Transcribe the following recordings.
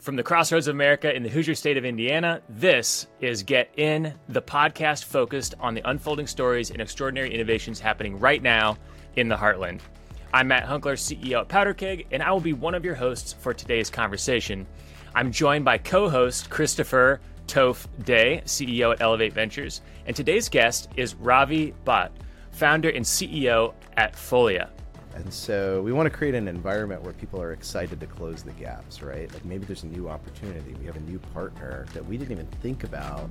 From the crossroads of America in the Hoosier state of Indiana, this is Get In, the podcast focused on the unfolding stories and extraordinary innovations happening right now in the heartland. I'm Matt Hunckler, CEO at Powderkeg, and I will be one of your hosts for today's conversation. I'm joined by co host Christopher Toph Day, CEO at Elevate Ventures, and today's guest is Ravi Bhatt, founder and CEO at Folia. And so we want to create an environment where people are excited to close the gaps, right? Like maybe there's a new opportunity, we have a new partner that we didn't even think about.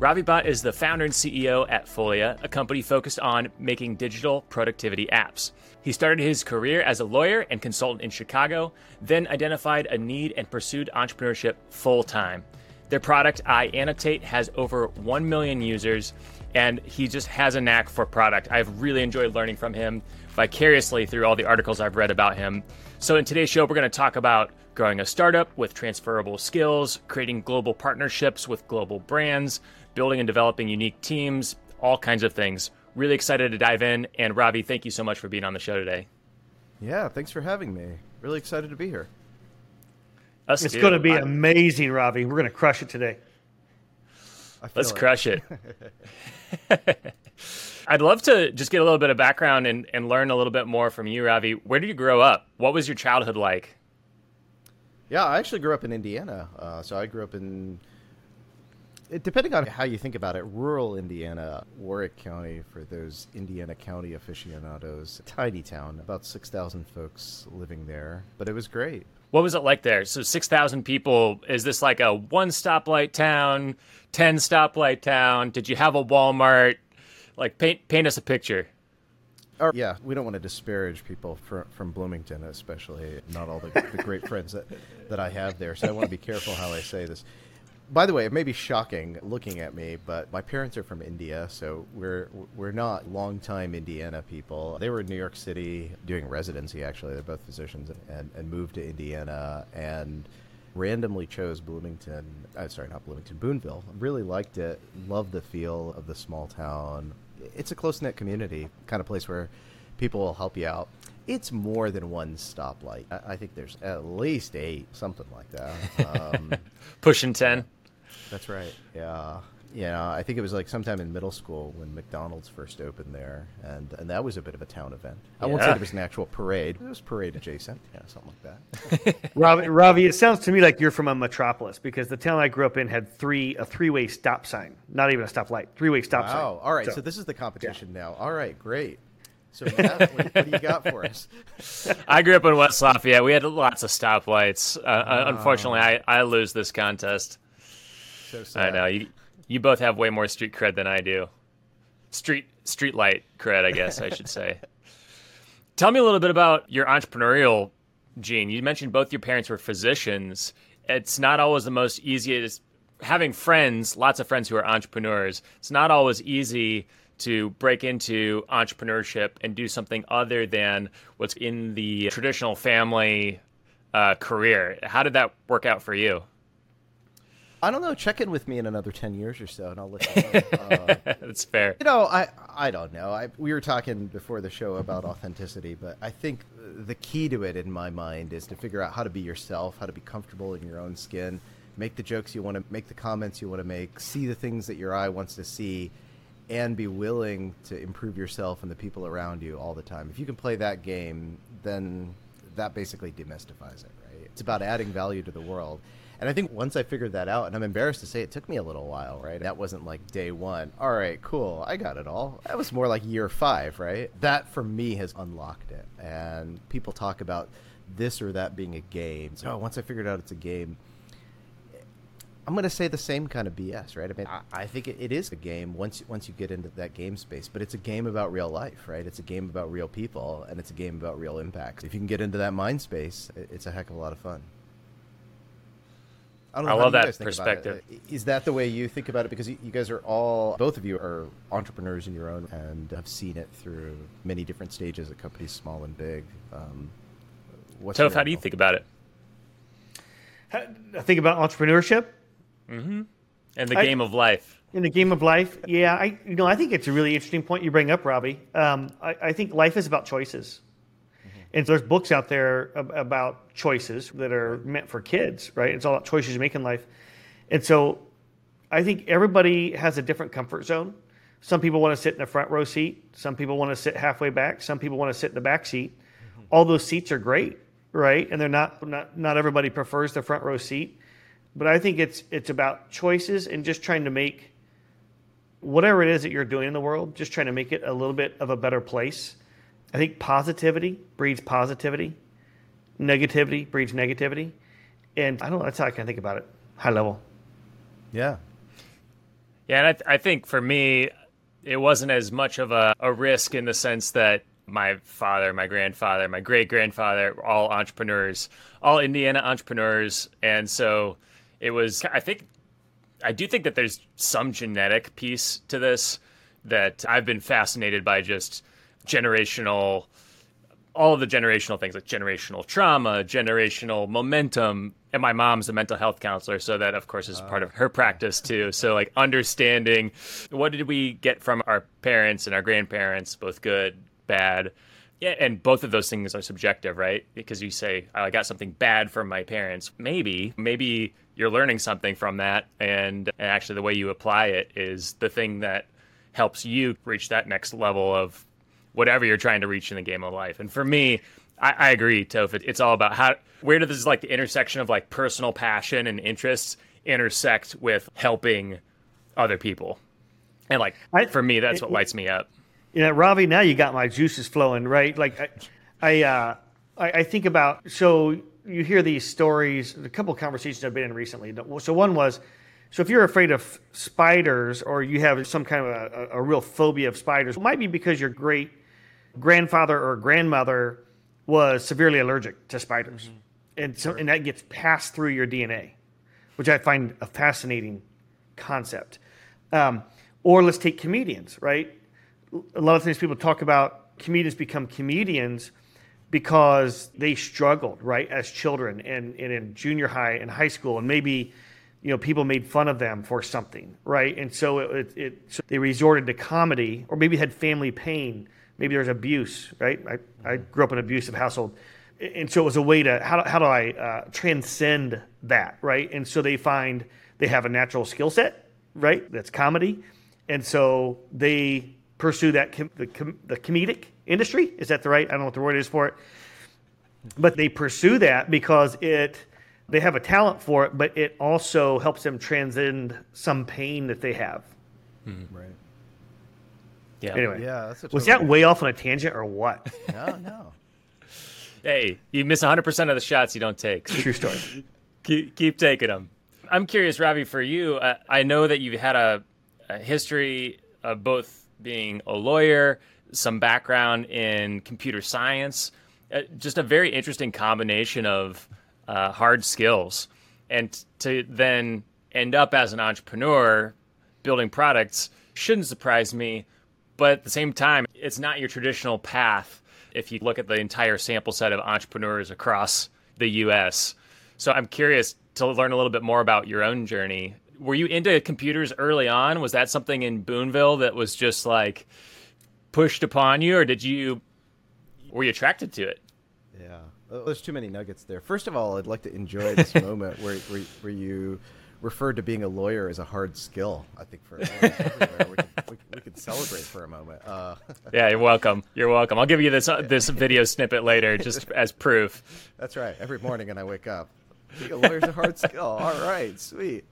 Ravi Bhatt is the founder and CEO at Folia, a company focused on making digital productivity apps. He started his career as a lawyer and consultant in Chicago, then identified a need and pursued entrepreneurship full time. Their product, iAnnotate, has over 1 million users, and he just has a knack for product. I've really enjoyed learning from him vicariously through all the articles I've read about him. So, in today's show, we're going to talk about growing a startup with transferable skills, creating global partnerships with global brands, building and developing unique teams, all kinds of things. Really excited to dive in. And Ravi, thank you so much for being on the show today. Yeah, thanks for having me. Really excited to be here. Us it's going to be I, amazing, Ravi. We're going to crush it today. Let's crush it. I'd love to just get a little bit of background and, and learn a little bit more from you, Ravi. Where did you grow up? What was your childhood like? Yeah, I actually grew up in Indiana. Uh, so I grew up in depending on how you think about it, rural Indiana, Warwick County, for those Indiana County aficionados, tiny town, about 6,000 folks living there, but it was great. What was it like there? So 6,000 people, is this like a one stoplight town, 10 stoplight town? Did you have a Walmart? Like, paint, paint us a picture. Oh, yeah, we don't want to disparage people from, from Bloomington, especially not all the, the great friends that, that I have there. So I want to be careful how I say this by the way, it may be shocking looking at me, but my parents are from India, so we're we're not longtime Indiana people. They were in New York City doing residency. Actually, they're both physicians, and, and moved to Indiana and randomly chose Bloomington. Uh, sorry, not Bloomington, Boonville. Really liked it. Loved the feel of the small town. It's a close knit community, kind of place where people will help you out. It's more than one stoplight. I, I think there's at least eight, something like that. Um, Pushing ten. That's right. Yeah. Yeah, I think it was like sometime in middle school when McDonald's first opened there, and and that was a bit of a town event. I won't say it was an actual parade; it was parade adjacent, yeah, something like that. Ravi, Ravi, it sounds to me like you're from a metropolis because the town I grew up in had three a three way stop sign, not even a stop light, three way stop wow. sign. Oh, all right. So, so, this is the competition yeah. now. All right, great. So Matt, what, what, do you got for us? I grew up in West Lafayette. We had lots of stoplights. Uh, uh, unfortunately, I I lose this contest. So sad. I know you. You both have way more street cred than I do. Street street light cred, I guess I should say. Tell me a little bit about your entrepreneurial gene. You mentioned both your parents were physicians. It's not always the most easiest having friends, lots of friends who are entrepreneurs. It's not always easy to break into entrepreneurship and do something other than what's in the traditional family uh, career. How did that work out for you? I don't know. Check in with me in another ten years or so, and I'll know. Uh, That's fair. You know, I I don't know. I, we were talking before the show about authenticity, but I think the key to it, in my mind, is to figure out how to be yourself, how to be comfortable in your own skin, make the jokes you want to make, the comments you want to make, see the things that your eye wants to see, and be willing to improve yourself and the people around you all the time. If you can play that game, then that basically demystifies it, right? It's about adding value to the world and I think once I figured that out, and I'm embarrassed to say it took me a little while, right? That wasn't like day one. All right, cool, I got it all. That was more like year five, right? That for me has unlocked it. And people talk about this or that being a game. So once I figured out it's a game, I'm going to say the same kind of BS, right? I mean, I, I think it, it is a game once once you get into that game space, but it's a game about real life, right? It's a game about real people, and it's a game about real impact. If you can get into that mind space, it's a heck of a lot of fun. I, I love that perspective. Is that the way you think about it? Because you guys are all, both of you are entrepreneurs in your own and have seen it through many different stages at companies, small and big. Um, Toph, how do you think about it? I think about entrepreneurship. Mm-hmm. And the I- game of life. In the game of life, yeah, I you know I think it's a really interesting point you bring up, Ravi. Um, I, I think life is about choices, and there's books out there about choices that are meant for kids, right? It's all about choices you make in life, and so I think everybody has a different comfort zone. Some people want to sit in the front row seat. Some people want to sit halfway back. Some people want to sit in the back seat. Mm-hmm. All those seats are great, right? And they're not not not everybody prefers the front row seat, but I think it's it's about choices and just trying to make whatever it is that you're doing in the world, just trying to make it a little bit of a better place. I think positivity breeds positivity, negativity breeds negativity, and I don't know. That's how I kind of think about it, high level. Yeah. Yeah, and I, th- I think for me, it wasn't as much of a, a risk in the sense that my father, my grandfather, my great grandfather were all entrepreneurs, all Indiana entrepreneurs. And so it was, I think, I do think that there's some genetic piece to this that I've been fascinated by just generational all of the generational things like generational trauma, generational momentum. And my mom's a mental health counselor, so that of course is ah. part of her practice too. So like understanding what did we get from our parents and our grandparents, both good, bad. Yeah, and both of those things are subjective, right? Because you say, oh, I got something bad from my parents. Maybe, maybe you're learning something from that. And, and actually, the way you apply it is the thing that helps you reach that next level of whatever you're trying to reach in the game of life. And for me, I, I agree, Toph. It, it's all about how where does this like the intersection of like personal passion and interests intersect with helping other people. And like I- for me, that's what lights me up. You know, Ravi, now you got my juices flowing, right? Like, I, I, uh, I, I think about so you hear these stories. A couple of conversations I've been in recently. So one was, so if you're afraid of spiders or you have some kind of a, a, real phobia of spiders, it might be because your great grandfather or grandmother was severely allergic to spiders, and so and that gets passed through your DNA, which I find a fascinating concept. Um, or let's take comedians, right? a lot of times people talk about comedians become comedians because they struggled right as children and, and in junior high and high school and maybe you know people made fun of them for something right and so it, it, it so they resorted to comedy or maybe had family pain maybe there's abuse right i, I grew up in an abusive household and so it was a way to how, do- how do i uh, transcend that right and so they find they have a natural skill set right that's comedy and so they pursue that com- the, com- the comedic industry. Is that the right? I don't know what the word is for it, but they pursue that because it they have a talent for it, but it also helps them transcend some pain that they have. Right. Yeah. Anyway, Yeah, that's a was that way off on a tangent or what? No, no. Hey, you miss 100% of the shots you don't take. True story. keep, keep taking them. I'm curious, Ravi, for you. Uh, I know that you've had a, a history of both being a lawyer, some background in computer science, uh, just a very interesting combination of uh, hard skills. And to then end up as an entrepreneur building products shouldn't surprise me. But at the same time, it's not your traditional path if you look at the entire sample set of entrepreneurs across the US. So I'm curious to learn a little bit more about your own journey. Were you into computers early on? Was that something in Boonville that was just like pushed upon you, or did you were you attracted to it? Yeah, there's too many nuggets there. First of all, I'd like to enjoy this moment where, where where you referred to being a lawyer as a hard skill. I think for we, can, we, we could celebrate for a moment. Uh, Yeah, you're welcome. You're welcome. I'll give you this uh, this video snippet later, just as proof. that's right. Every morning when I wake up, being a lawyer's a hard skill. All right, sweet.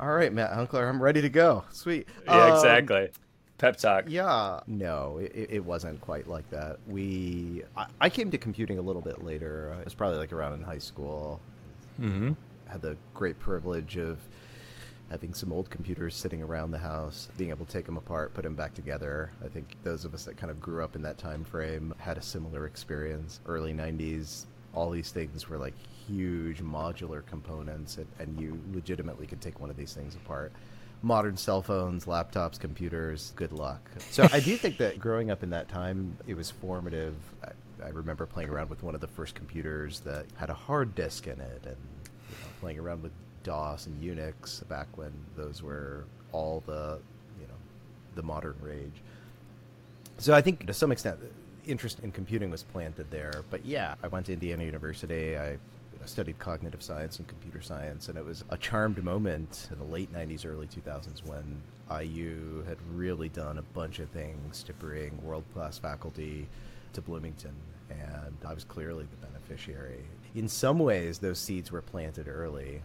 All right, Matt Hunckler, I'm ready to go. Sweet. Yeah, Um, exactly. Pep talk. Yeah, no, it, it wasn't quite like that. We, I, I came to computing a little bit later. It was probably like around in high school. Mm-hmm. Had the great privilege of having some old computers sitting around the house, being able to take them apart, put them back together. I think those of us that kind of grew up in that time frame had a similar experience. Early '90s, all these things were like huge modular components, and, and you legitimately could take one of these things apart modern cell phones, laptops, computers, good luck. So I do think that growing up in that time, it was formative. I, I remember playing around with one of the first computers that had a hard disk in it and playing around with DOS and Unix back when those were all the, you know, the modern rage. So I think to some extent, interest in computing was planted there. But yeah, I went to Indiana University. I studied cognitive science and computer science, and it was a charmed moment in the late 90s, early 2000s when IU had really done a bunch of things to bring world class faculty to Bloomington, and I was clearly the beneficiary. In some ways, those seeds were planted early.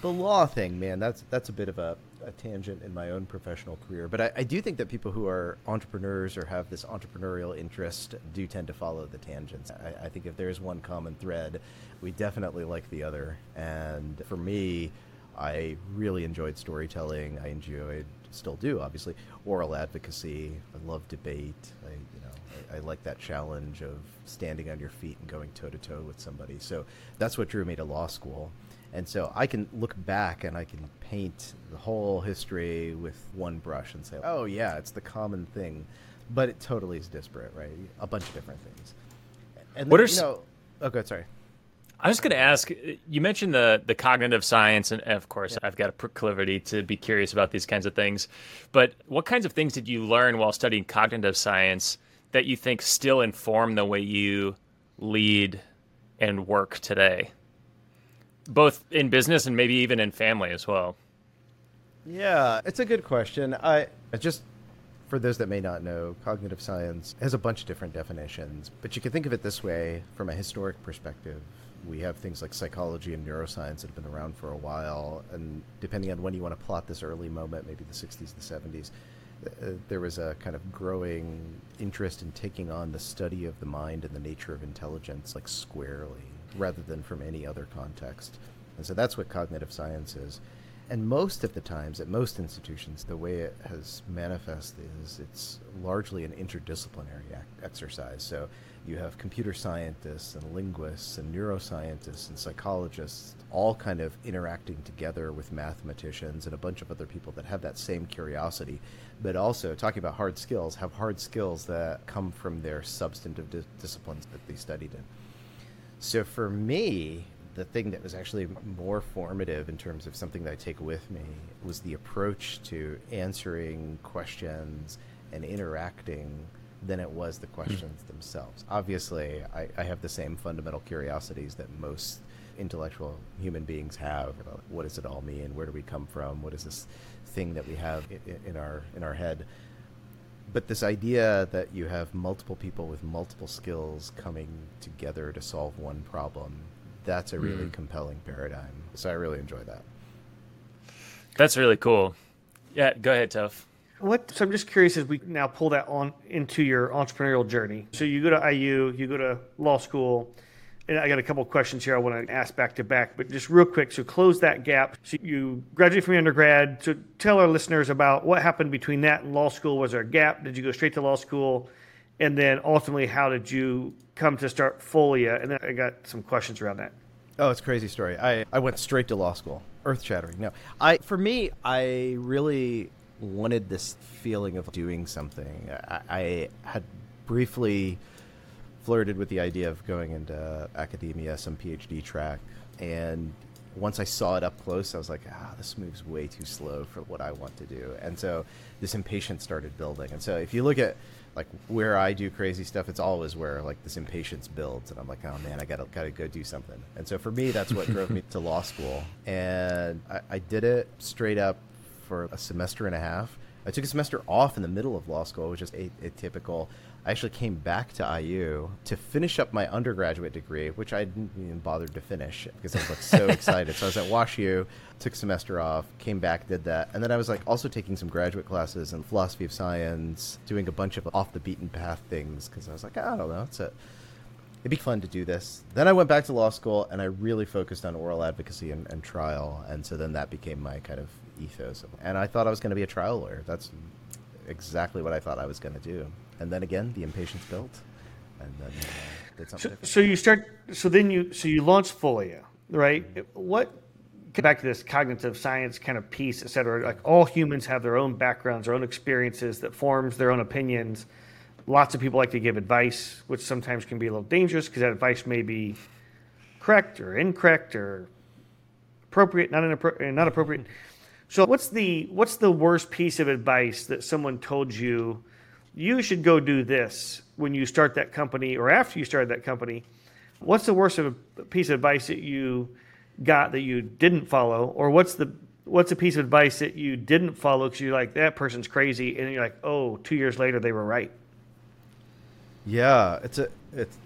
The law thing, man, that's that's a bit of a, a tangent in my own professional career. But I, I do think that people who are entrepreneurs or have this entrepreneurial interest do tend to follow the tangents. I, I think if there's one common thread, we definitely like the other. And for me, I really enjoyed storytelling. I enjoyed, still do, obviously, oral advocacy. I love debate. I, I, I like that challenge of standing on your feet and going toe to toe with somebody. So that's what drew me to law school. And so I can look back and I can paint the whole history with one brush and say, oh, yeah, it's the common thing. But it totally is disparate, right? A bunch of different things. And what then, are you know, oh, good, sorry. I was going to ask. Uh, you mentioned the the cognitive science, and of course, yeah. I've got a proclivity to be curious about these kinds of things. But what kinds of things did you learn while studying cognitive science that you think still inform the way you lead and work today, both in business and maybe even in family as well? Yeah, it's a good question. I just for those that may not know, cognitive science has a bunch of different definitions, but you can think of it this way from a historic perspective we have things like psychology and neuroscience that have been around for a while, and depending on when you want to plot this early moment, maybe the 60s, the 70s, uh, there was a kind of growing interest in taking on the study of the mind and the nature of intelligence like squarely, rather than from any other context. And so that's what cognitive science is. And most of the times, at most institutions, the way it has manifested is it's largely an interdisciplinary ac- exercise. So you have computer scientists and linguists and neuroscientists and psychologists all kind of interacting together with mathematicians and a bunch of other people that have that same curiosity, but also talking about hard skills, have hard skills that come from their substantive di- disciplines that they studied in. So for me, the thing that was actually more formative in terms of something that I take with me was the approach to answering questions and interacting than it was the questions mm. themselves. Obviously, I, I, have the same fundamental curiosities that most intellectual human beings have about what does it all mean, where do we come from, what is this thing that we have in, in our in our head. But this idea that you have multiple people with multiple skills coming together to solve one problem, that's a really mm. compelling paradigm. So I really enjoy that. That's really cool. Yeah, go ahead, Toph. What? So I'm just curious as we now pull that on into your entrepreneurial journey. So you go to IU, you go to law school, and I got a couple questions here I want to ask back to back, but just real quick. So close that gap. So you graduate from undergrad. So tell our listeners about what happened between that and law school. Was there a gap? Did you go straight to law school? And then ultimately, how did you come to start Folia? And then I got some questions around that. Oh, it's crazy story. I, I went straight to law school. Earth shattering. No, I for me, I really wanted this feeling of doing something. I, I had briefly flirted with the idea of going into academia, some PhD track, and once I saw it up close, I was like, ah, this moves way too slow for what I want to do. And so this impatience started building. And so if you look at like where I do crazy stuff, it's always where like this impatience builds, and I'm like, oh man, I gotta gotta go do something. And so for me, that's what drove me to law school, and I, I did it straight up for a semester and a half. I took a semester off in the middle of law school, which is atypical. I actually came back to IU to finish up my undergraduate degree, which I didn't even bother to finish because I was like so excited. So I was at Wash U, took a semester off, came back, did that, and then I was like also taking some graduate classes in philosophy of science, doing a bunch of off the beaten path things because I was like, I don't know, it's a it'd be fun to do this. Then I went back to law school and I really focused on oral advocacy and, and trial, and so then that became my kind of ethos. And I thought I was going to be a trial lawyer. That's exactly what I thought I was going to do. And then again, the impatience built, and then uh, did something. So, so, you start. So then you. So you launch Folia, right? What? Get back to this cognitive science kind of piece, et cetera. Like all humans have their own backgrounds, their own experiences that forms their own opinions. Lots of people like to give advice, which sometimes can be a little dangerous because that advice may be correct or incorrect or appropriate, not inappropriate, not appropriate. So what's the what's the worst piece of advice that someone told you you should go do this when you start that company or after you started that company? What's the worst of piece of advice that you got that you didn't follow, or what's the what's a piece of advice that you didn't follow because you're like that person's crazy, and you're like, oh, two years later they were right. Yeah, it's a it's.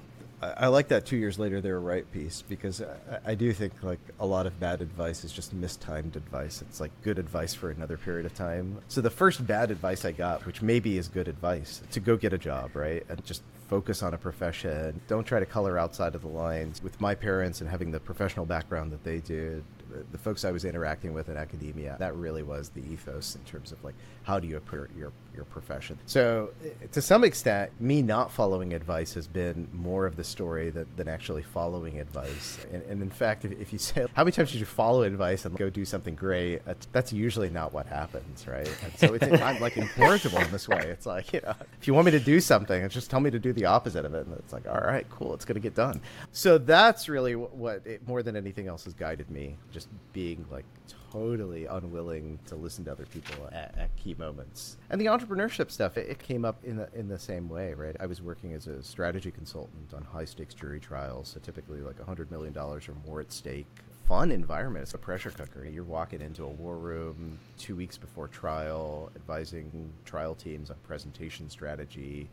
I like that two years later they were right piece because I, I, do think like a lot of bad advice is just mistimed advice. It's like good advice for another period of time. So the first bad advice I got, which maybe is good advice, to go get a job, right, and just focus on a profession. Don't try to color outside of the lines. With my parents and having the professional background that they did, the folks I was interacting with in academia, that really was the ethos in terms of like how do you approach your your profession. So eh, to some extent, me not following advice has been more of the story than, than actually following advice. And, and in fact, if, if, you say how many times did you follow advice and go do something great, that's, that's usually not what happens, right? And so it's I'm like incorrigible in this way. It's like you know, if you want me to do something, just tell me to do the opposite of it, and it's like all right, cool, it's gonna get done. So that's really what, it, more than anything else has guided me just being like totally unwilling to listen to other people at, at key moments. And the entrepreneurship stuff, it, it, came up in the in the same way, right? I was working as a strategy consultant on high stakes jury trials, so typically like hundred million dollars or more at stake. Fun environment. It's a pressure cooker. You're walking into a war room two weeks before trial, advising trial teams on presentation strategy.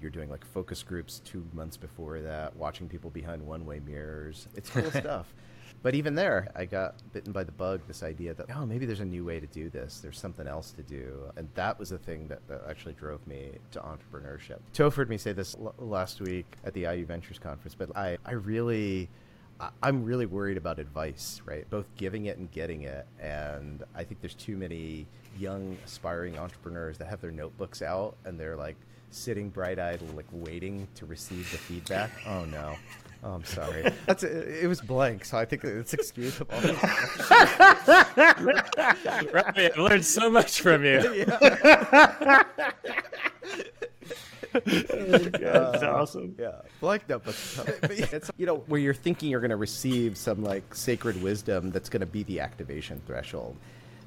You're doing like focus groups two months before that, watching people behind one way mirrors. It's cool stuff. But even there, I got bitten by the bug. This idea that oh, maybe there's a new way to do this. There's something else to do, and that was the thing that, that actually drove me to entrepreneurship. Toph heard me say this l- last week at the IU Ventures conference, but I I really I'm really worried about advice, right? Both giving it and getting it. And I think there's too many young, aspiring entrepreneurs that have their notebooks out and they're like sitting bright eyed, like waiting to receive the feedback. Oh no. Oh, I'm sorry. That's it was blank, so I think it's excusable. Ravi, I've learned so much from you. Yeah. That's uh, awesome. Yeah, blank no, but it's you know where you're thinking you're going to receive some like sacred wisdom that's going to be the activation threshold.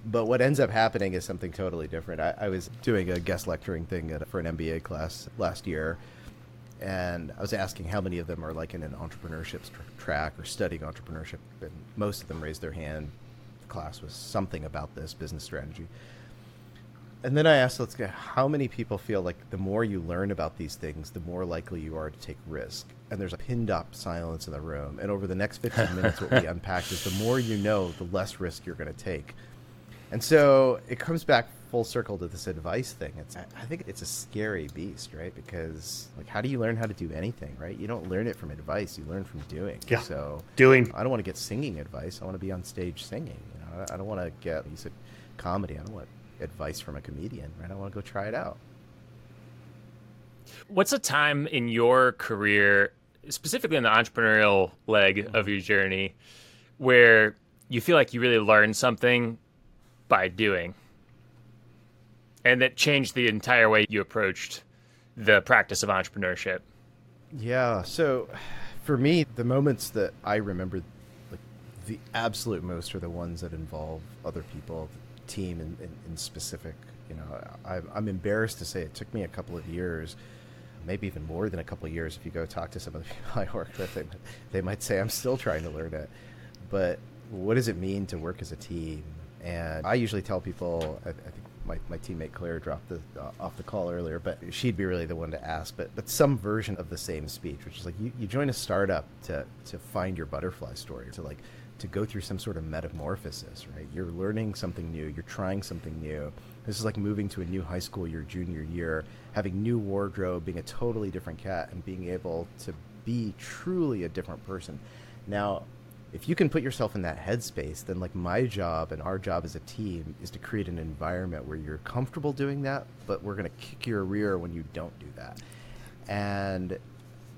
But what ends up happening is something totally different. I, I was doing a guest lecturing thing at, for an MBA class last year, and I was asking how many of them are like in an entrepreneurship track or studying entrepreneurship, and most of them raised their hand. The class was something about this business strategy. And then I asked, let's get how many people feel like the more you learn about these things, the more likely you are to take risk. And there's a pinned up silence in the room. And over the next 15 minutes, what we unpacked is the more you know, the less risk you're going to take. And so it comes back full circle to this advice thing. It's I think it's a scary beast, right? Because like how do you learn how to do anything, right? You don't learn it from advice, you learn from doing. Yeah. So doing. I don't want to get singing advice. I want to be on stage singing. You know, I don't want to get you said comedy. I don't want advice from a comedian, right? I want to go try it out. What's a time in your career, specifically in the entrepreneurial leg of your journey, where you feel like you really learned something by doing? And that changed the entire way you approached the practice of entrepreneurship. Yeah. So for me, the moments that I remember like the absolute most are the ones that involve other people, team in, in, in specific. You know, I, I'm embarrassed to say it took me a couple of years, maybe even more than a couple of years. If you go talk to some of the people I work with, they, they might say I'm still trying to learn it. But what does it mean to work as a team? And I usually tell people, I, I think my, my teammate Claire dropped the uh, off the call earlier, but she'd be really the one to ask. But but some version of the same speech, which is like you, you join a startup to to find your butterfly story, to like to go through some sort of metamorphosis, right? You're learning something new, you're trying something new. This is like moving to a new high school your junior year, having new wardrobe, being a totally different cat, and being able to be truly a different person. Now, if you can put yourself in that headspace, then like my job and our job as a team is to create an environment where you're comfortable doing that, but we're going to kick your rear when you don't do that. And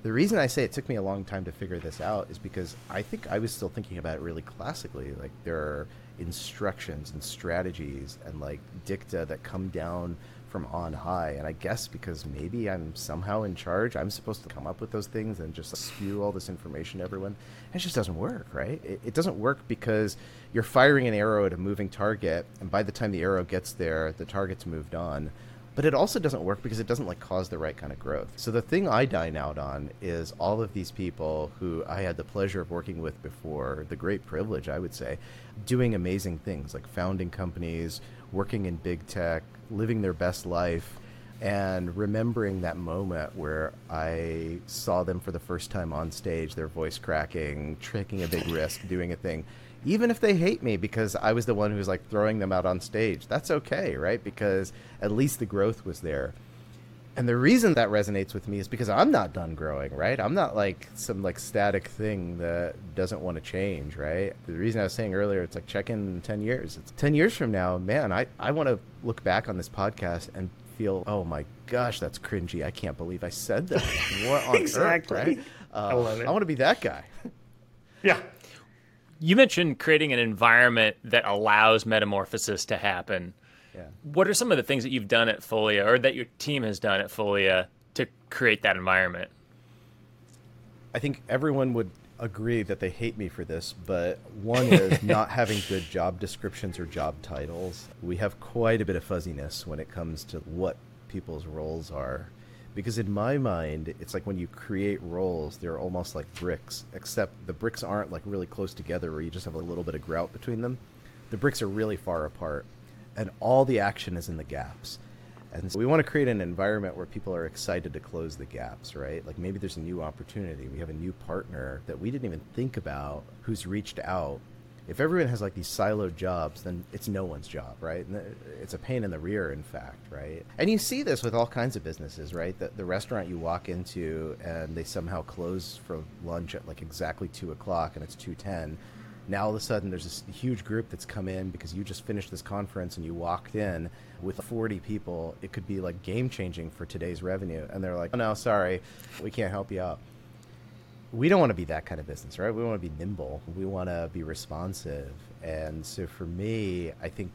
the reason I say it took me a long time to figure this out is because I think I was still thinking about it really classically. Like there are instructions and strategies and like dicta that come down from on high. And I guess because maybe I'm somehow in charge, I'm supposed to come up with those things and just spew all this information to everyone. It just doesn't work, right? It, it doesn't work because you're firing an arrow at a moving target, and by the time the arrow gets there, the target's moved on but it also doesn't work because it doesn't like cause the right kind of growth. So the thing I dine out on is all of these people who I had the pleasure of working with before, the great privilege I would say, doing amazing things like founding companies, working in big tech, living their best life and remembering that moment where I saw them for the first time on stage, their voice cracking, taking a big risk, doing a thing even if they hate me because I was the one who was like throwing them out on stage. That's okay, right? Because at least the growth was there. And the reason that resonates with me is because I'm not done growing, right? I'm not like some like static thing that doesn't want to change, right? The reason I was saying earlier, it's like check in 10 years. It's 10 years from now, man, I, I want to look back on this podcast and feel, oh my gosh, that's cringy. I can't believe I said that. what on exactly. earth, right? Uh, I love it. I want to be that guy. yeah. You mentioned creating an environment that allows metamorphosis to happen. Yeah. What are some of the things that you've done at Folia or that your team has done at Folia to create that environment? I think everyone would agree that they hate me for this, but one is not having good job descriptions or job titles. We have quite a bit of fuzziness when it comes to what people's roles are because in my mind it's like when you create roles they're almost like bricks except the bricks aren't like really close together where you just have a little bit of grout between them the bricks are really far apart and all the action is in the gaps and so we want to create an environment where people are excited to close the gaps right like maybe there's a new opportunity we have a new partner that we didn't even think about who's reached out if everyone has like these siloed jobs, then it's no one's job, right? And it's a pain in the rear, in fact, right? And you see this with all kinds of businesses, right? The, the restaurant you walk into and they somehow close for lunch at like exactly two o'clock and it's two ten. Now all of a sudden there's this huge group that's come in because you just finished this conference and you walked in with 40 people. It could be like game changing for today's revenue, and they're like, "Oh no, sorry, we can't help you out." we don't want to be that kind of business, right? We want to be nimble. We want to be responsive. And so for me, I think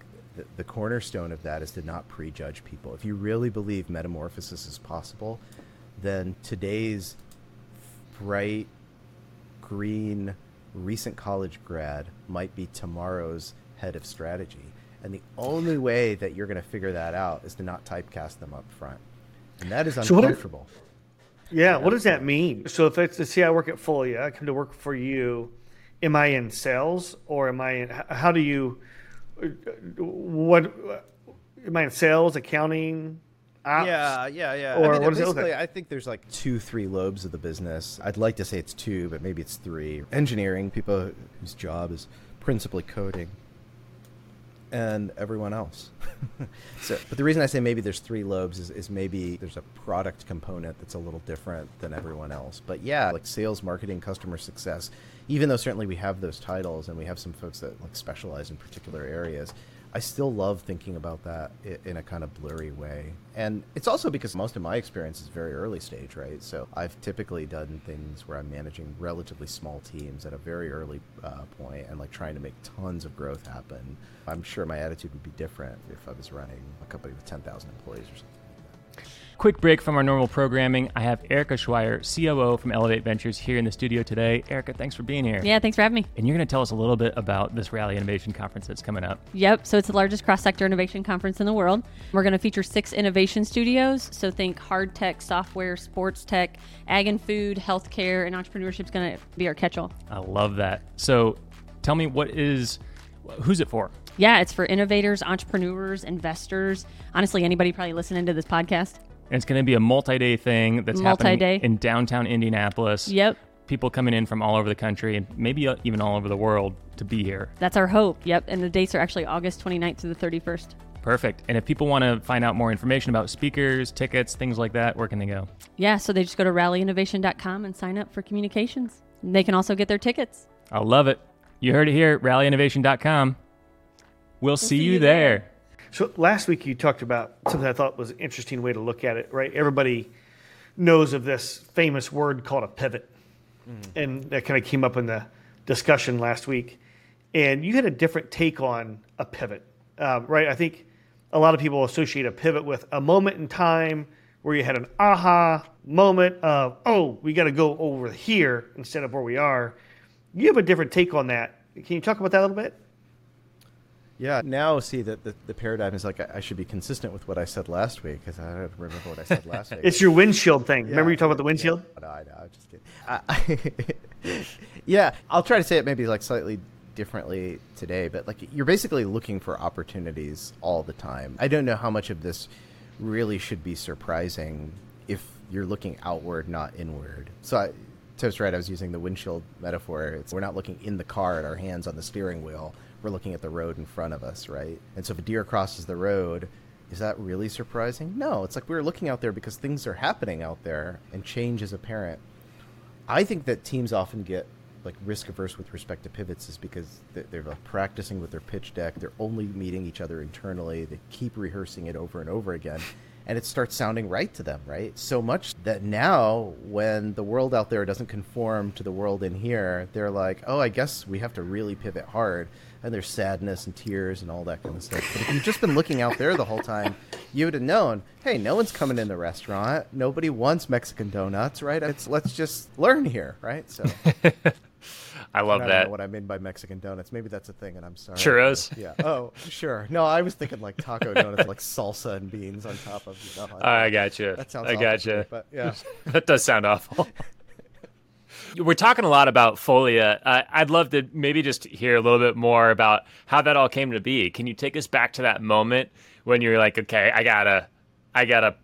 the, cornerstone of that is to not prejudge people. If you really believe metamorphosis is possible, then today's bright, green, recent college grad might be tomorrow's head of strategy. And the only way that you're going to figure that out is to not typecast them up front. And that is uncomfortable. So yeah, what does that mean? So if it's to see I work at Folia, I come to work for you. Am I in sales or am I in? How do you? What am I in sales, accounting? Ops? Yeah, yeah, yeah. Or I mean, what basically, I think there's like two, three lobes of the business. I'd like to say it's two, but maybe it's three. Engineering, people whose job is principally coding and everyone else. so, but the reason I say maybe there's three lobes is, is maybe there's a product component that's a little different than everyone else. But yeah, like sales, marketing, customer success, even though certainly we have those titles and we have some folks that like specialize in particular areas, I still love thinking about that in a kind of blurry way. And it's also because most of my experience is very early stage, right? So I've typically done things where I'm managing relatively small teams at a very early uh, point and like trying to make tons of growth happen. I'm sure my attitude would be different if I was running a company with 10,000 employees or something. Quick break from our normal programming. I have Erica Schweier, COO from Elevate Ventures, here in the studio today. Erica, thanks for being here. Yeah, thanks for having me. And you're going to tell us a little bit about this Rally Innovation Conference that's coming up. Yep. So it's the largest cross sector innovation conference in the world. We're going to feature six innovation studios. So think hard tech, software, sports tech, ag and food, healthcare, and entrepreneurship is going to be our catch all. I love that. So tell me, what is, who's it for? Yeah, it's for innovators, entrepreneurs, investors, honestly, anybody probably listening to this podcast. And it's going to be a multi-day thing that's multi-day. happening in downtown Indianapolis. Yep. People coming in from all over the country and maybe uh, even all over the world to be here. That's our hope. Yep. And the dates are actually August 29th to the 31st. Perfect. And if people want to find out more information about speakers, tickets, things like that, where can they go? Yeah, so they just go to rallyinnovation.com and sign up for communications. They can also get their tickets. I love it. You heard it here, rallyinnovation.com. We'll, we'll see, see, you there. there. So last week you talked about something I thought was an interesting way to look at it, right? Everybody knows of this famous word called a pivot. Mm-hmm. And that kind of came up in the discussion last week. And you had a different take on a pivot, uh, right? I think a lot of people associate a pivot with a moment in time where you had an aha moment of, oh, we got to go over here instead of where we are. You have a different take on that. Can you talk about that a little bit? Yeah, now see that the, the paradigm is like I, I should be consistent with what I said last week because I don't remember what I said last week. it's your windshield thing. Yeah, remember you talked about the windshield? Yeah, no, I know. I'm just kidding. I, yeah, I'll try to say it maybe like slightly differently today, but like you're basically looking for opportunities all the time. I don't know how much of this really should be surprising if you're looking outward, not inward. So I, Toast right, I was using the windshield metaphor. It's, we're not looking in the car at our hands on the steering wheel. We're looking at the road in front of us, right? And so if a deer crosses the road, is that really surprising? No, it's like we're looking out there because things are happening out there and change is apparent. I think that teams often get like risk averse with respect to pivots is because they're, like practicing with their pitch deck. They're only meeting each other internally. They keep rehearsing it over and over again and it starts sounding right to them, right? So much that now, when the world out there doesn't conform to the world in here, they're like, oh, I guess we have to really pivot hard. And there's sadness and tears and all that kind of stuff. But if you've just been looking out there the whole time, you would have known, hey, no one's coming in the restaurant. Nobody wants Mexican donuts, right? It's let's just learn here, right? So I love I that. what I mean by Mexican donuts. Maybe that's a thing, and I'm sorry. Churros. Yeah. Oh, sure. No, I was thinking like taco donuts, like salsa and beans on top of. You know, I got you. That sounds. I got me, you. But yeah. that does sound awful. We're talking a lot about Folia. Uh, I'd love to maybe just hear a little bit more about how that all came to be. Can you take us back to that moment when you're like, okay, I gotta, I gotta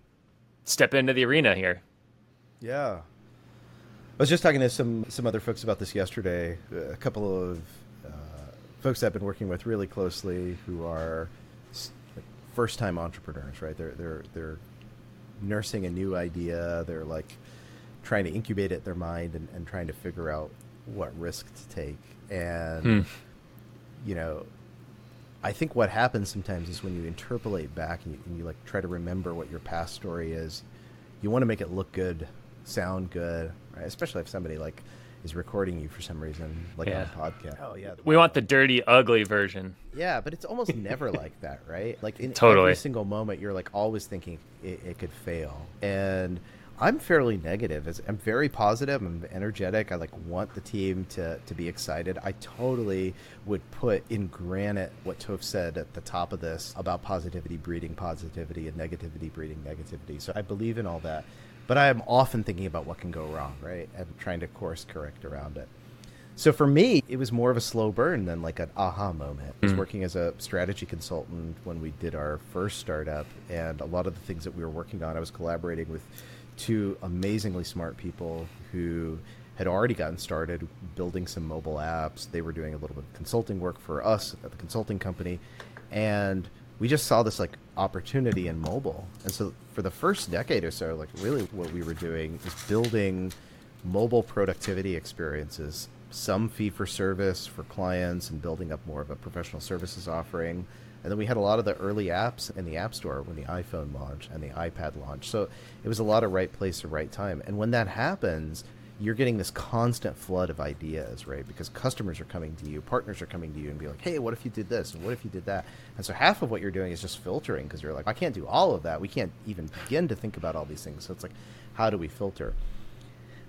step into the arena here? Yeah. I was just talking to some some other folks about this yesterday. A couple of uh, folks I've been working with really closely who are first time entrepreneurs. Right? They're they're they're nursing a new idea. They're like trying to incubate it in their mind and, and trying to figure out what risk to take. And Hmm. you know, I think what happens sometimes is when you interpolate back and you, and you like try to remember what your past story is, you want to make it look good, sound good, right? Especially if somebody like is recording you for some reason, like Yeah. on a podcast. Oh yeah, We want the dirty, ugly version. yeah, but it's almost never like that, right? Like in Totally. every single moment, you're like always thinking it, it could fail. And I'm fairly negative. As- I'm very positive. I'm energetic. I like want the team to to be excited. I totally would put in granite what Toph said at the top of this about positivity breeding positivity and negativity breeding negativity. So I believe in all that. But I am often thinking about what can go wrong, right? And trying to course correct around it. So for me, it was more of a slow burn than like an aha moment. I was mm. working as a strategy consultant when we did our first startup, and a lot of the things that we were working on, I was collaborating with two amazingly smart people who had already gotten started building some mobile apps. They were doing a little bit of consulting work for us at the consulting company, and we just saw this like opportunity in mobile. And so for the first decade or so, like really what we were doing is building mobile productivity experiences, some fee for service for clients and building up more of a professional services offering. And then we had a lot of the early apps in the App Store when the iPhone launched and the iPad launched. So it was a lot of right place at right time. And when that happens, you're getting this constant flood of ideas, right? Because customers are coming to you, partners are coming to you and be like, hey, what if you did this? And what if you did that? And so half of what you're doing is just filtering because you're like, I can't do all of that. We can't even begin to think about all these things. So it's like, how do we filter?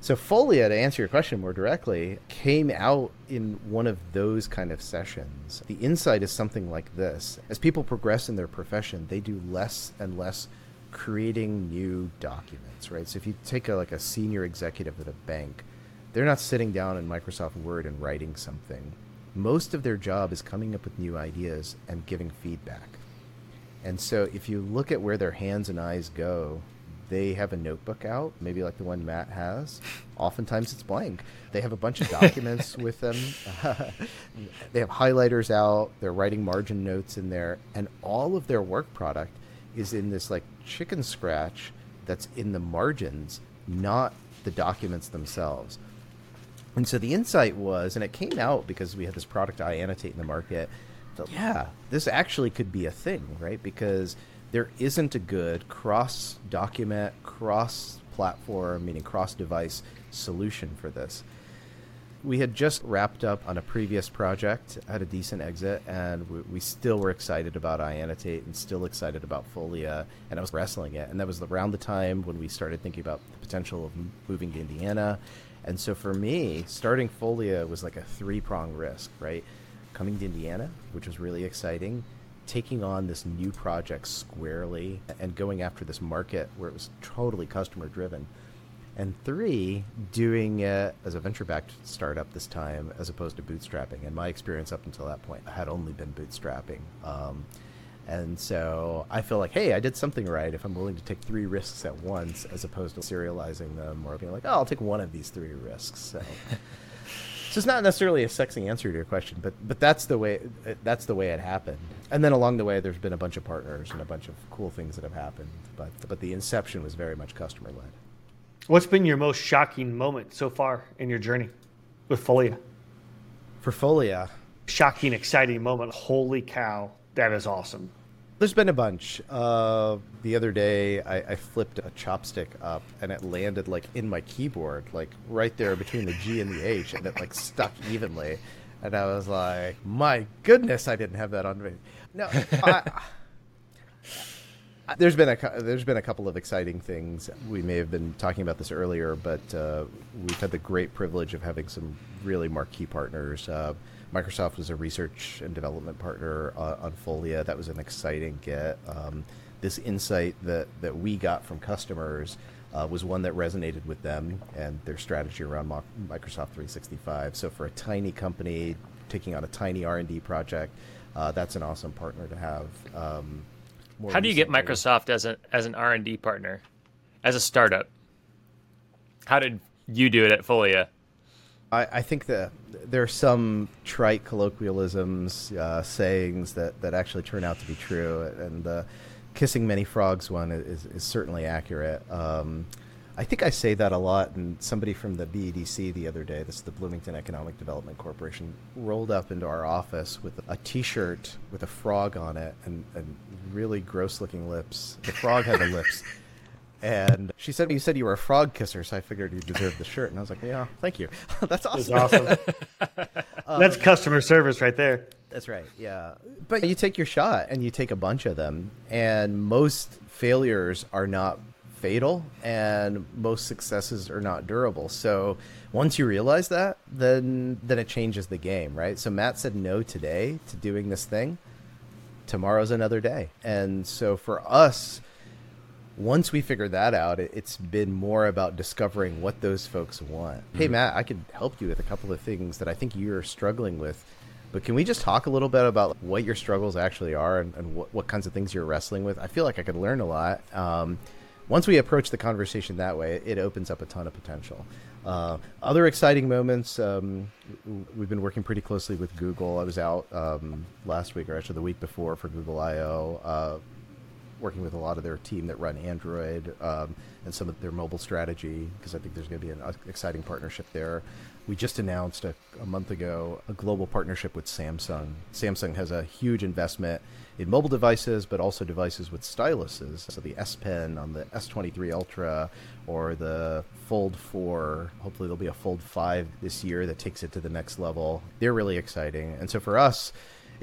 So Folia, to answer your question more directly, came out in one of those kind of sessions. The insight is something like this. As people progress in their profession, they do less and less creating new documents, right? So if you take a, like a senior executive at a bank, they're not sitting down in Microsoft Word and writing something. Most of their job is coming up with new ideas and giving feedback. And so if you look at where their hands and eyes go, they have a notebook out, maybe like the one Matt has. Oftentimes it's blank. They have a bunch of documents with them. they have highlighters out. They're writing margin notes in there. And all of their work product is in this like chicken scratch that's in the margins, not the documents themselves. And so the insight was, and it came out because we had this product iAnnotate in the market. That, yeah, this actually could be a thing, right? Because there isn't a good cross document, cross platform, meaning cross device solution for this. We had just wrapped up on a previous project, had a decent exit, and we, we still were excited about iAnnotate and still excited about Folia, and I was wrestling it. And that was around the time when we started thinking about the potential of moving to Indiana. And so for me, starting Folia was like a three prong risk, right? Coming to Indiana, which was really exciting, taking on this new project squarely, and going after this market where it was totally customer driven and three, doing it as a venture backed startup this time as opposed to bootstrapping. And my experience up until that point had only been bootstrapping. Um, and so I feel like, hey, I did something right if I'm willing to take three risks at once as opposed to serializing them or being like, oh, I'll take one of these three risks. So. so it's not necessarily a sexy answer to your question, but but that's the way that's the way it happened. And then along the way, there's been a bunch of partners and a bunch of cool things that have happened. But but the inception was very much customer led. What's been your most shocking moment so far in your journey with Folia? For Folia, shocking, exciting moment. Holy cow, that is awesome. There's been a bunch. Uh, the other day, I, I, flipped a chopstick up, and it landed like in my keyboard, like right there between the G and the H, and it like stuck evenly. And I was like, "My goodness, I didn't have that on me." No, I, there's been a there's been a couple of exciting things. We may have been talking about this earlier, but uh, we've had the great privilege of having some really marquee partners. Uh, Microsoft was a research and development partner uh, on Folia. That was an exciting get. Um, this insight that that we got from customers uh, was one that resonated with them and their strategy around Microsoft 365. So for a tiny company taking on a tiny R&D project, uh, that's an awesome partner to have. Um, how do you get Microsoft as an as an R and D partner, as a startup? How did you do it at Folia? I, I think that there are some trite colloquialisms, uh, sayings that, that actually turn out to be true, and the kissing many frogs one is, is certainly accurate. Um, I think I say that a lot, and somebody from the BEDC the other day, this is the Bloomington Economic Development Corporation, rolled up into our office with a T-shirt with a frog on it and, and really gross-looking lips. The frog had the lips, and she said, "You said you were a frog kisser, so I figured you deserved the shirt." And I was like, "Yeah, thank you. That's awesome." That's awesome. um, That's customer service right there. That's right. Yeah, but you take your shot, and you take a bunch of them, and most failures are not fatal and most successes are not durable. So once you realize that, then then it changes the game, right? So Matt said no today to doing this thing. Tomorrow's another day. And so for us, once we figured that out, it, has been more about discovering what those folks want. Mm-hmm. Hey, Matt, I could help you with a couple of things that I think you're struggling with. But can we just talk a little bit about what your struggles actually are and, and what, what kinds of things you're wrestling with? I feel like I could learn a lot. Um, once we approach the conversation that way, it opens up a ton of potential. Uh, other exciting moments, um, we've been working pretty closely with Google. I was out um, last week, or actually the week before, for Google I/O, uh, working with a lot of their team that run Android um, and some of their mobile strategy, because I think there's going to be an exciting partnership there. We just announced a, a month ago a global partnership with Samsung. Samsung has a huge investment in mobile devices, but also devices with styluses. So the S Pen on the S23 Ultra or the Fold 4. Hopefully, there'll be a Fold 5 this year that takes it to the next level. They're really exciting. And so for us,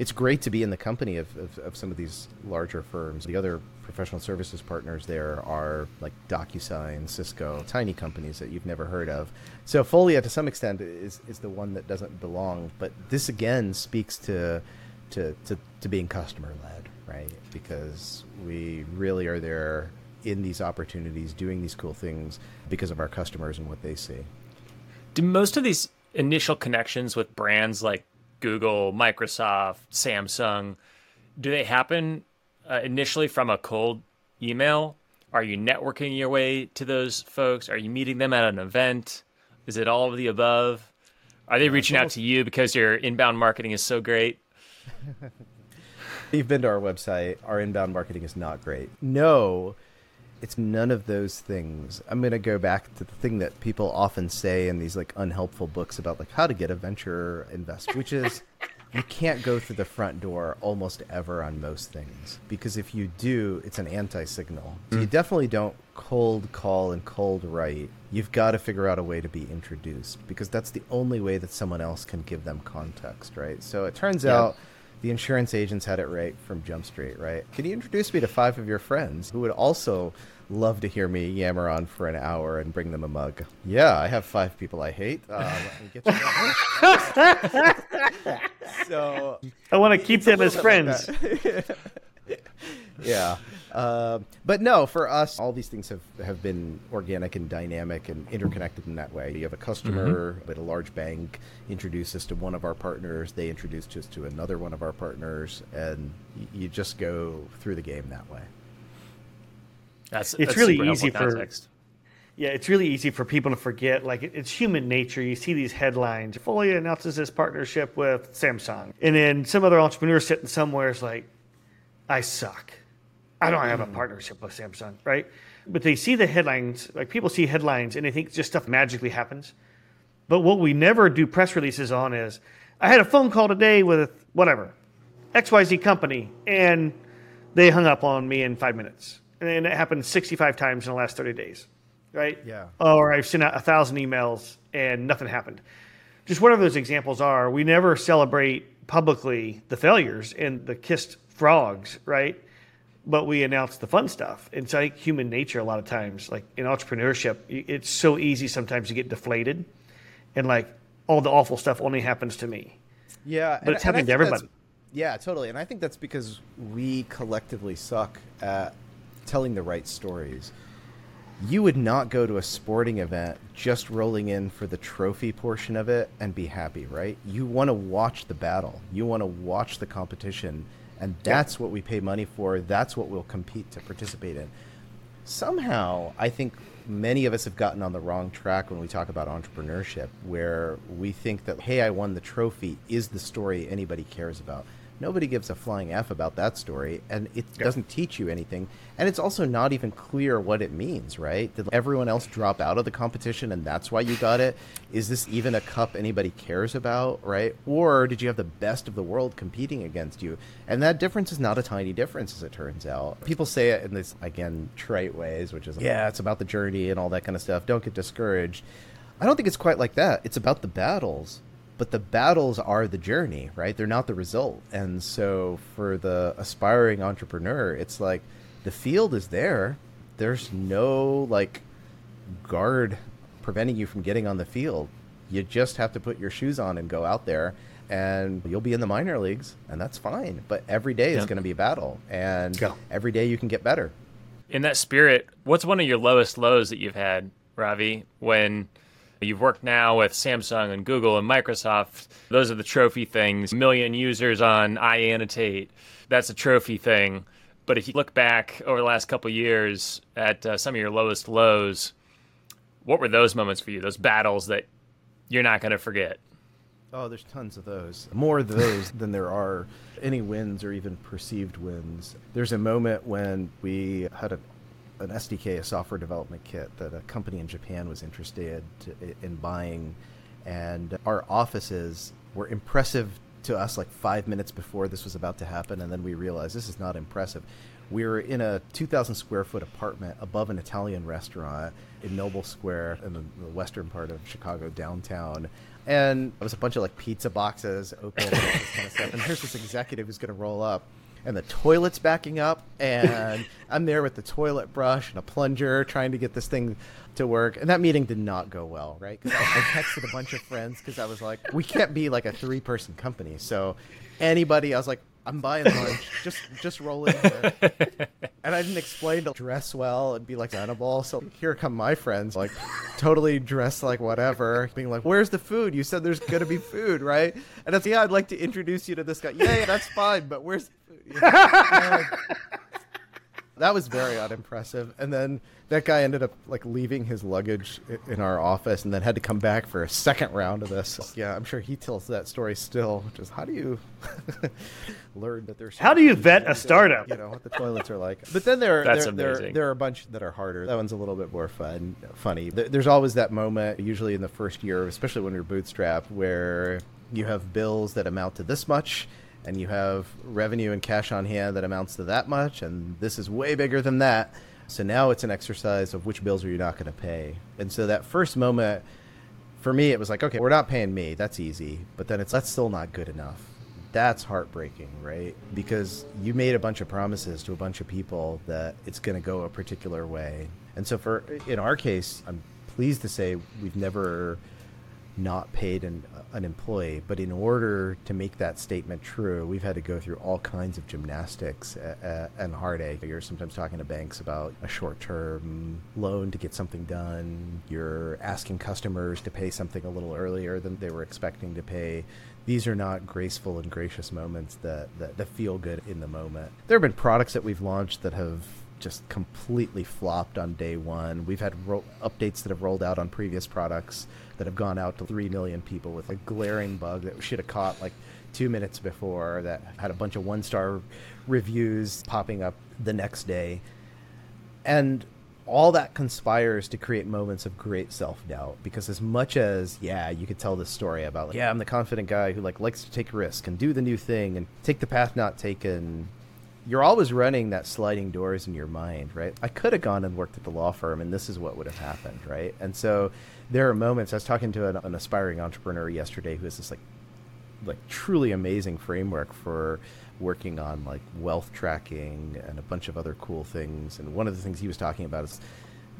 it's great to be in the company of, of, of, some of these larger firms. The other professional services partners there are like DocuSign, Cisco, tiny companies that you've never heard of. So Folia, to some extent, is, is the one that doesn't belong. But this again speaks to to, to, to being customer led, right? Because we really are there in these opportunities, doing these cool things because of our customers and what they see. Do most of these initial connections with brands like Google, Microsoft, Samsung, do they happen uh, initially from a cold email? Are you networking your way to those folks? Are you meeting them at an event? Is it all of the above? Are they reaching out to you because your inbound marketing is so great? You've been to our website. Our inbound marketing is not great. No, it's none of those things. I'm going to go back to the thing that people often say in these like unhelpful books about like how to get a venture invest, which is you can't go through the front door almost ever on most things because if you do, it's an anti-signal. So you mm. definitely don't cold call and cold write. You've got to figure out a way to be introduced because that's the only way that someone else can give them context, right? So it turns out the insurance agents had it right from Jump Street, right? Can you introduce me to five of your friends who would also love to hear me yammer on for an hour and bring them a mug? Yeah, I have five people I hate. Uh, let me get you so I want to keep them as friends. yeah. Um but no, for us, all these things have, have been organic and dynamic and interconnected in that way. You have a customer, but a large bank introduce us to one of our partners. They introduce us to another one of our partners, and y- you just go through the game that way. That's It's that's really easy for- context. Yeah, it's really easy for people to forget. Like it's human nature. You see these headlines. Folia announces this partnership with Samsung, and then some other entrepreneur sitting somewhere is like, "I suck. I don't have a partnership with Samsung, right?" But they see the headlines. Like people see headlines and they think just stuff magically happens. But what we never do press releases on is, I had a phone call today with whatever, XYZ company, and they hung up on me in five minutes. And it happened 65 times in the last 30 days, right? Yeah. Or I've sent out a thousand emails and nothing happened. Just whatever those examples are, we never celebrate publicly the failures and the kissed frogs, right? But we announce the fun stuff. It's like human nature a lot of times. Like in entrepreneurship, it's so easy sometimes to get deflated and like all the awful stuff only happens to me. Yeah, But it's happening to everybody. Yeah, totally. And I think that's because we collectively suck at telling the right stories. You would not go to a sporting event just rolling in for the trophy portion of it and be happy, right? You want to watch the battle. You want to watch the competition, and that's what we pay money for. That's what we'll compete to participate in somehow I think many of us have gotten on the wrong track when we talk about entrepreneurship, where we think that, hey, I won the trophy is the story anybody cares about. Nobody gives a flying F about that story, and it doesn't teach you anything. And it's also not even clear what it means, right? Did everyone else drop out of the competition and that's why you got it? Is this even a cup anybody cares about, right? Or did you have the best of the world competing against you? And that difference is not a tiny difference, as it turns out. People say it in this, again, trite ways, which is, yeah, it's about the journey and all that kind of stuff. Don't get discouraged. I don't think it's quite like that. It's about the battles but the battles are the journey, right? They're not the result. And so for the aspiring entrepreneur, it's like the field is there. There's no like guard preventing you from getting on the field. You just have to put your shoes on and go out there and you'll be in the minor leagues and that's fine. But every day is going to be a battle and Go. every day you can get better. In that spirit, what's one of your lowest lows that you've had, Ravi, when you've worked now with Samsung and Google and Microsoft? Those are the trophy things. Million users on iAnnotate. That's a trophy thing. But if you look back over the last couple years at uh, some of your lowest lows, what were those moments for you? Those battles that you're not going to forget? Oh, there's tons of those. More of those than there are any wins or even perceived wins. There's a moment when we had a, an SDK, a software development kit that a company in Japan was interested to, in buying, and our offices were impressive to us like five minutes before this was about to happen, and then we realized this is not impressive. We were in a 2,000 square foot apartment above an Italian restaurant in Noble Square in the, the western part of Chicago downtown. And it was a bunch of like pizza boxes open and all this kind of stuff. And here's this executive who's going to roll up, and the toilet's backing up, and I'm there with the toilet brush and a plunger trying to get this thing to work. And that meeting did not go well, right? Because I, I texted a bunch of friends because I was like, we can't be like a three person company. So anybody, I was like, I'm buying lunch. Just just roll in here. And I didn't explain to dress well and be like Hannibal. So here come my friends, like totally dressed like whatever, being like, "Where's the food? You said there's gonna be food, right?" And it's yeah, I'd like to introduce you to this guy. Yeah, yeah, that's fine, but where's the food? You know? That was very unimpressive. And then that guy ended up like leaving his luggage in our office, and then had to come back for a second round of this. Yeah, I'm sure he tells that story still, which is how do you learn that there's How do you vet a startup? you know what the toilets are like. But then there, That's there, there, amazing. there are a bunch that are harder. That one's a little bit more fun, funny. There's always that moment, usually in the first year, especially when you're bootstrapped, where you have bills that amount to this much, and you have revenue and cash on hand that amounts to that much, and this is way bigger than that. So now it's an exercise of which bills are you not going to pay. And so that first moment, for me, it was like, okay, we're not paying me. That's easy. But then it's that's still not good enough. That's heartbreaking, right? Because you made a bunch of promises to a bunch of people that it's going to go a particular way. And so for in our case, I'm pleased to say we've never not paid an, an employee. But in order to make that statement true, we've had to go through all kinds of gymnastics and heartache. You're sometimes talking to banks about a short term loan to get something done. You're asking customers to pay something a little earlier than they were expecting to pay. These are not graceful and gracious moments that, that, that feel good in the moment. There have been products that we've launched that have just completely flopped on day one. We've had ro- updates that have rolled out on previous products that have gone out to 3 million people with a glaring bug that should have caught like two minutes before that had a bunch of one star reviews popping up the next day. And all that conspires to create moments of great self-doubt because as much as yeah you could tell this story about like, yeah i'm the confident guy who like likes to take risk and do the new thing and take the path not taken you're always running that sliding doors in your mind, right? I could have gone and worked at the law firm, and this is what would have happened, right? And so there are moments. I was talking to an, an aspiring entrepreneur yesterday who has this like, like truly amazing framework for working on like wealth tracking and a bunch of other cool things. And one of the things he was talking about is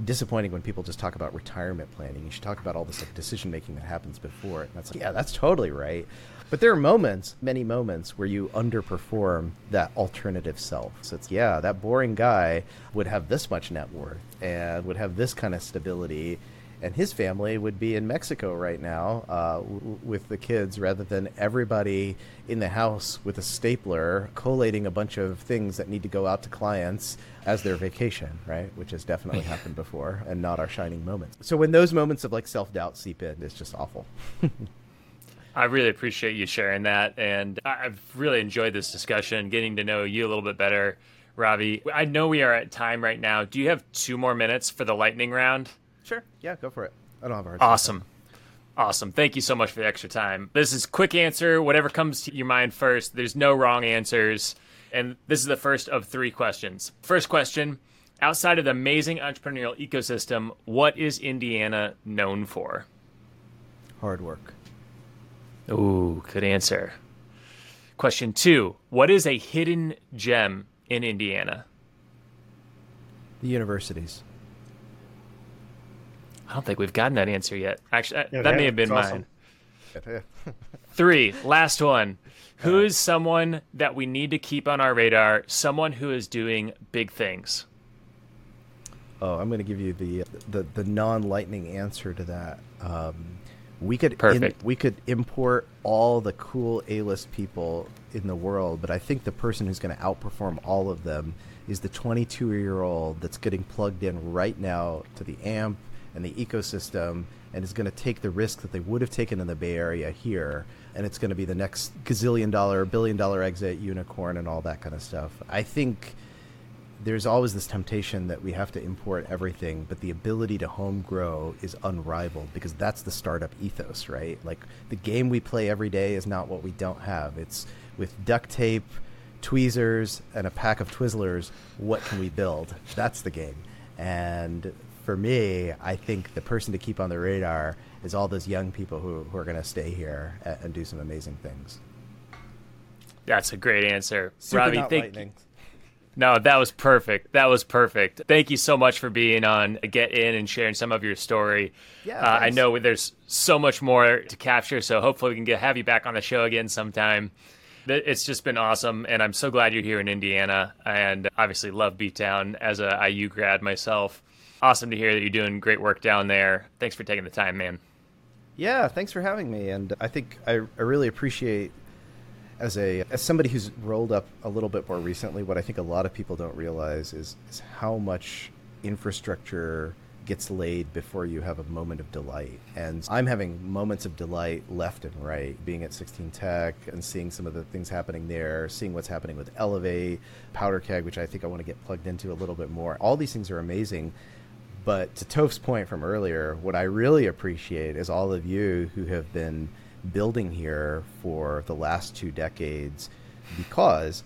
disappointing when people just talk about retirement planning. You should talk about all this like decision making that happens before it. And that's like, yeah, that's totally right. But there are moments, many moments, where you underperform that alternative self. So it's, yeah, that boring guy would have this much net worth and would have this kind of stability. And his family would be in Mexico right now uh, w- with the kids rather than everybody in the house with a stapler collating a bunch of things that need to go out to clients as their vacation, right? Which has definitely happened before and not our shining moments. So when those moments of like self doubt seep in, it's just awful. I really appreciate you sharing that, and I've really enjoyed this discussion, getting to know you a little bit better, Ravi. I know we are at time right now. Do you have two more minutes for the lightning round? Sure. Yeah, go for it. I don't have a hard Awesome. Awesome. Thank you so much for the extra time. This is quick answer, whatever comes to your mind first. There's no wrong answers. And this is the first of three questions. First question Outside of the amazing entrepreneurial ecosystem, what is Indiana known for? Hard work. Ooh, good answer. Question two What is a hidden gem in Indiana? The universities. I don't think we've gotten that answer yet. Actually, Yeah, that may have been it's awesome. mine. Three, last one. Who is someone that we need to keep on our radar? Someone who is doing big things. Oh, I'm going to give you the the, the non lightning answer to that. Um, we could Perfect. we could import all the cool A list people in the world, but I think the person who's going to outperform all of them is the 22 year old that's getting plugged in right now to the AMP and the ecosystem and is going to take the risk that they would have taken in the Bay Area here. And it's going to be the next gazillion dollar, billion dollar exit unicorn and all that kind of stuff. I think there's always this temptation that we have to import everything, but the ability to home grow is unrivaled because that's the startup ethos, right? Like the game we play every day is not what we don't have. It's with duct tape, tweezers, and a pack of Twizzlers, what can we build? That's the game. And for me, I think the person to keep on the radar is all those young people who, who are going to stay here and, and do some amazing things. That's a great answer. Super Ravi, not thank lightning. No, that was perfect. That was perfect. Thank you so much for being on Get In and sharing some of your story. Yeah, uh, I know there's so much more to capture, so hopefully we can get have you back on the show again sometime. It's just been awesome, and I'm so glad you're here in Indiana. And obviously, love B Town as a IU grad myself. Awesome to hear that you're doing great work down there. Thanks for taking the time, man. Yeah, thanks for having me. And I think I, I really appreciate as a as somebody who's rolled up a little bit more recently, what I think a lot of people don't realize is is how much infrastructure gets laid before you have a moment of delight. And I'm having moments of delight left and right, being at 16 Tech and seeing some of the things happening there, seeing what's happening with Elevate, Powderkeg, which I think I want to get plugged into a little bit more. All these things are amazing. But to Toph's point from earlier, what I really appreciate is all of you who have been building here for the last two decades because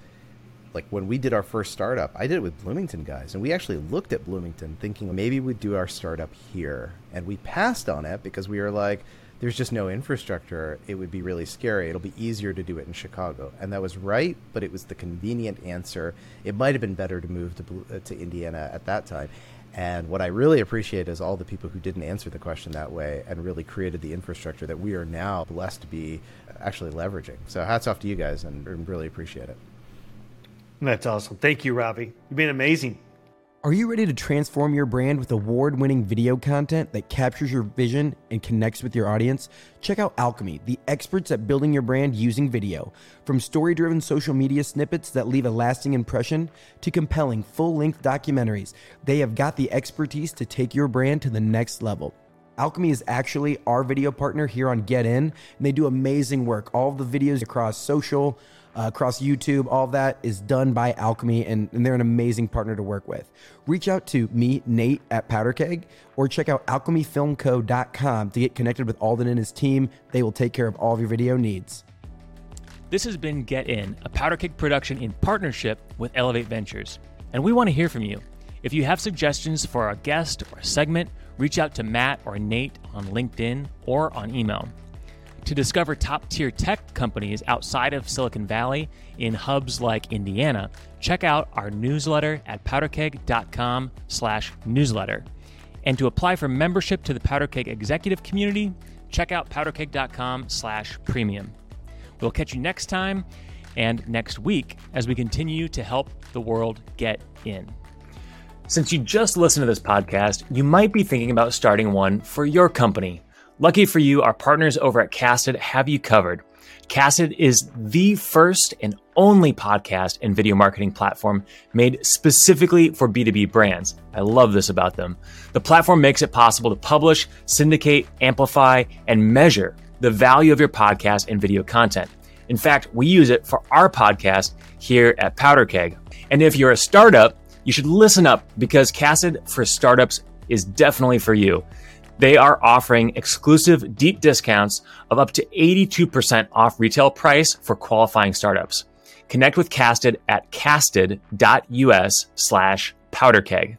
like when we did our first startup, I did it with Bloomington guys, and we actually looked at Bloomington thinking maybe we'd do our startup here, and we passed on it because we were like, there's just no infrastructure. It would be really scary. It'll be easier to do it in Chicago, and that was right, but it was the convenient answer. It might have been better to move to uh, to Indiana at that time. And what I really appreciate is all the people who didn't answer the question that way and really created the infrastructure that we are now blessed to be actually leveraging. So hats off to you guys and, really appreciate it. That's awesome. Thank you, Ravi. You've been amazing. Are you ready to transform your brand with award winning video content that captures your vision and connects with your audience? Check out Alchemy, the experts at building your brand using video. From story driven social media snippets that leave a lasting impression to compelling full length documentaries, they have got the expertise to take your brand to the next level. Alchemy is actually our video partner here on Get In, and they do amazing work. All the videos across social, uh, across YouTube, all of that is done by Alchemy, and, and, they're an amazing partner to work with. Reach out to me, Nate, at Powderkeg, or check out alchemyfilmco.com to get connected with Alden and his team. They will take care of all of your video needs. This has been Get In, a Powderkeg production in partnership with Elevate Ventures. And we want to hear from you. If you have suggestions for a guest or a segment, reach out to Matt or Nate on LinkedIn or on email. To discover top tier tech companies outside of Silicon Valley in hubs like Indiana, check out our newsletter at powderkeg.com slash newsletter. And to apply for membership to the Powderkeg executive community, check out powderkeg.com slash premium. We'll catch you next time and next week as we continue to help the world get in. Since you just listened to this podcast, you might be thinking about starting one for your company. Lucky for you, our partners over at Casted have you covered. Casted is the first and only podcast and video marketing platform made specifically for B2B brands. I love this about them. The platform makes it possible to publish, syndicate, amplify, and measure the value of your podcast and video content. In fact, we use it for our podcast here at Powderkeg. And if you're a startup, you should listen up because Casted for Startups is definitely for you they are offering exclusive deep discounts of up to 82% off retail price for qualifying startups. Connect with Casted at casted.us slash powderkeg.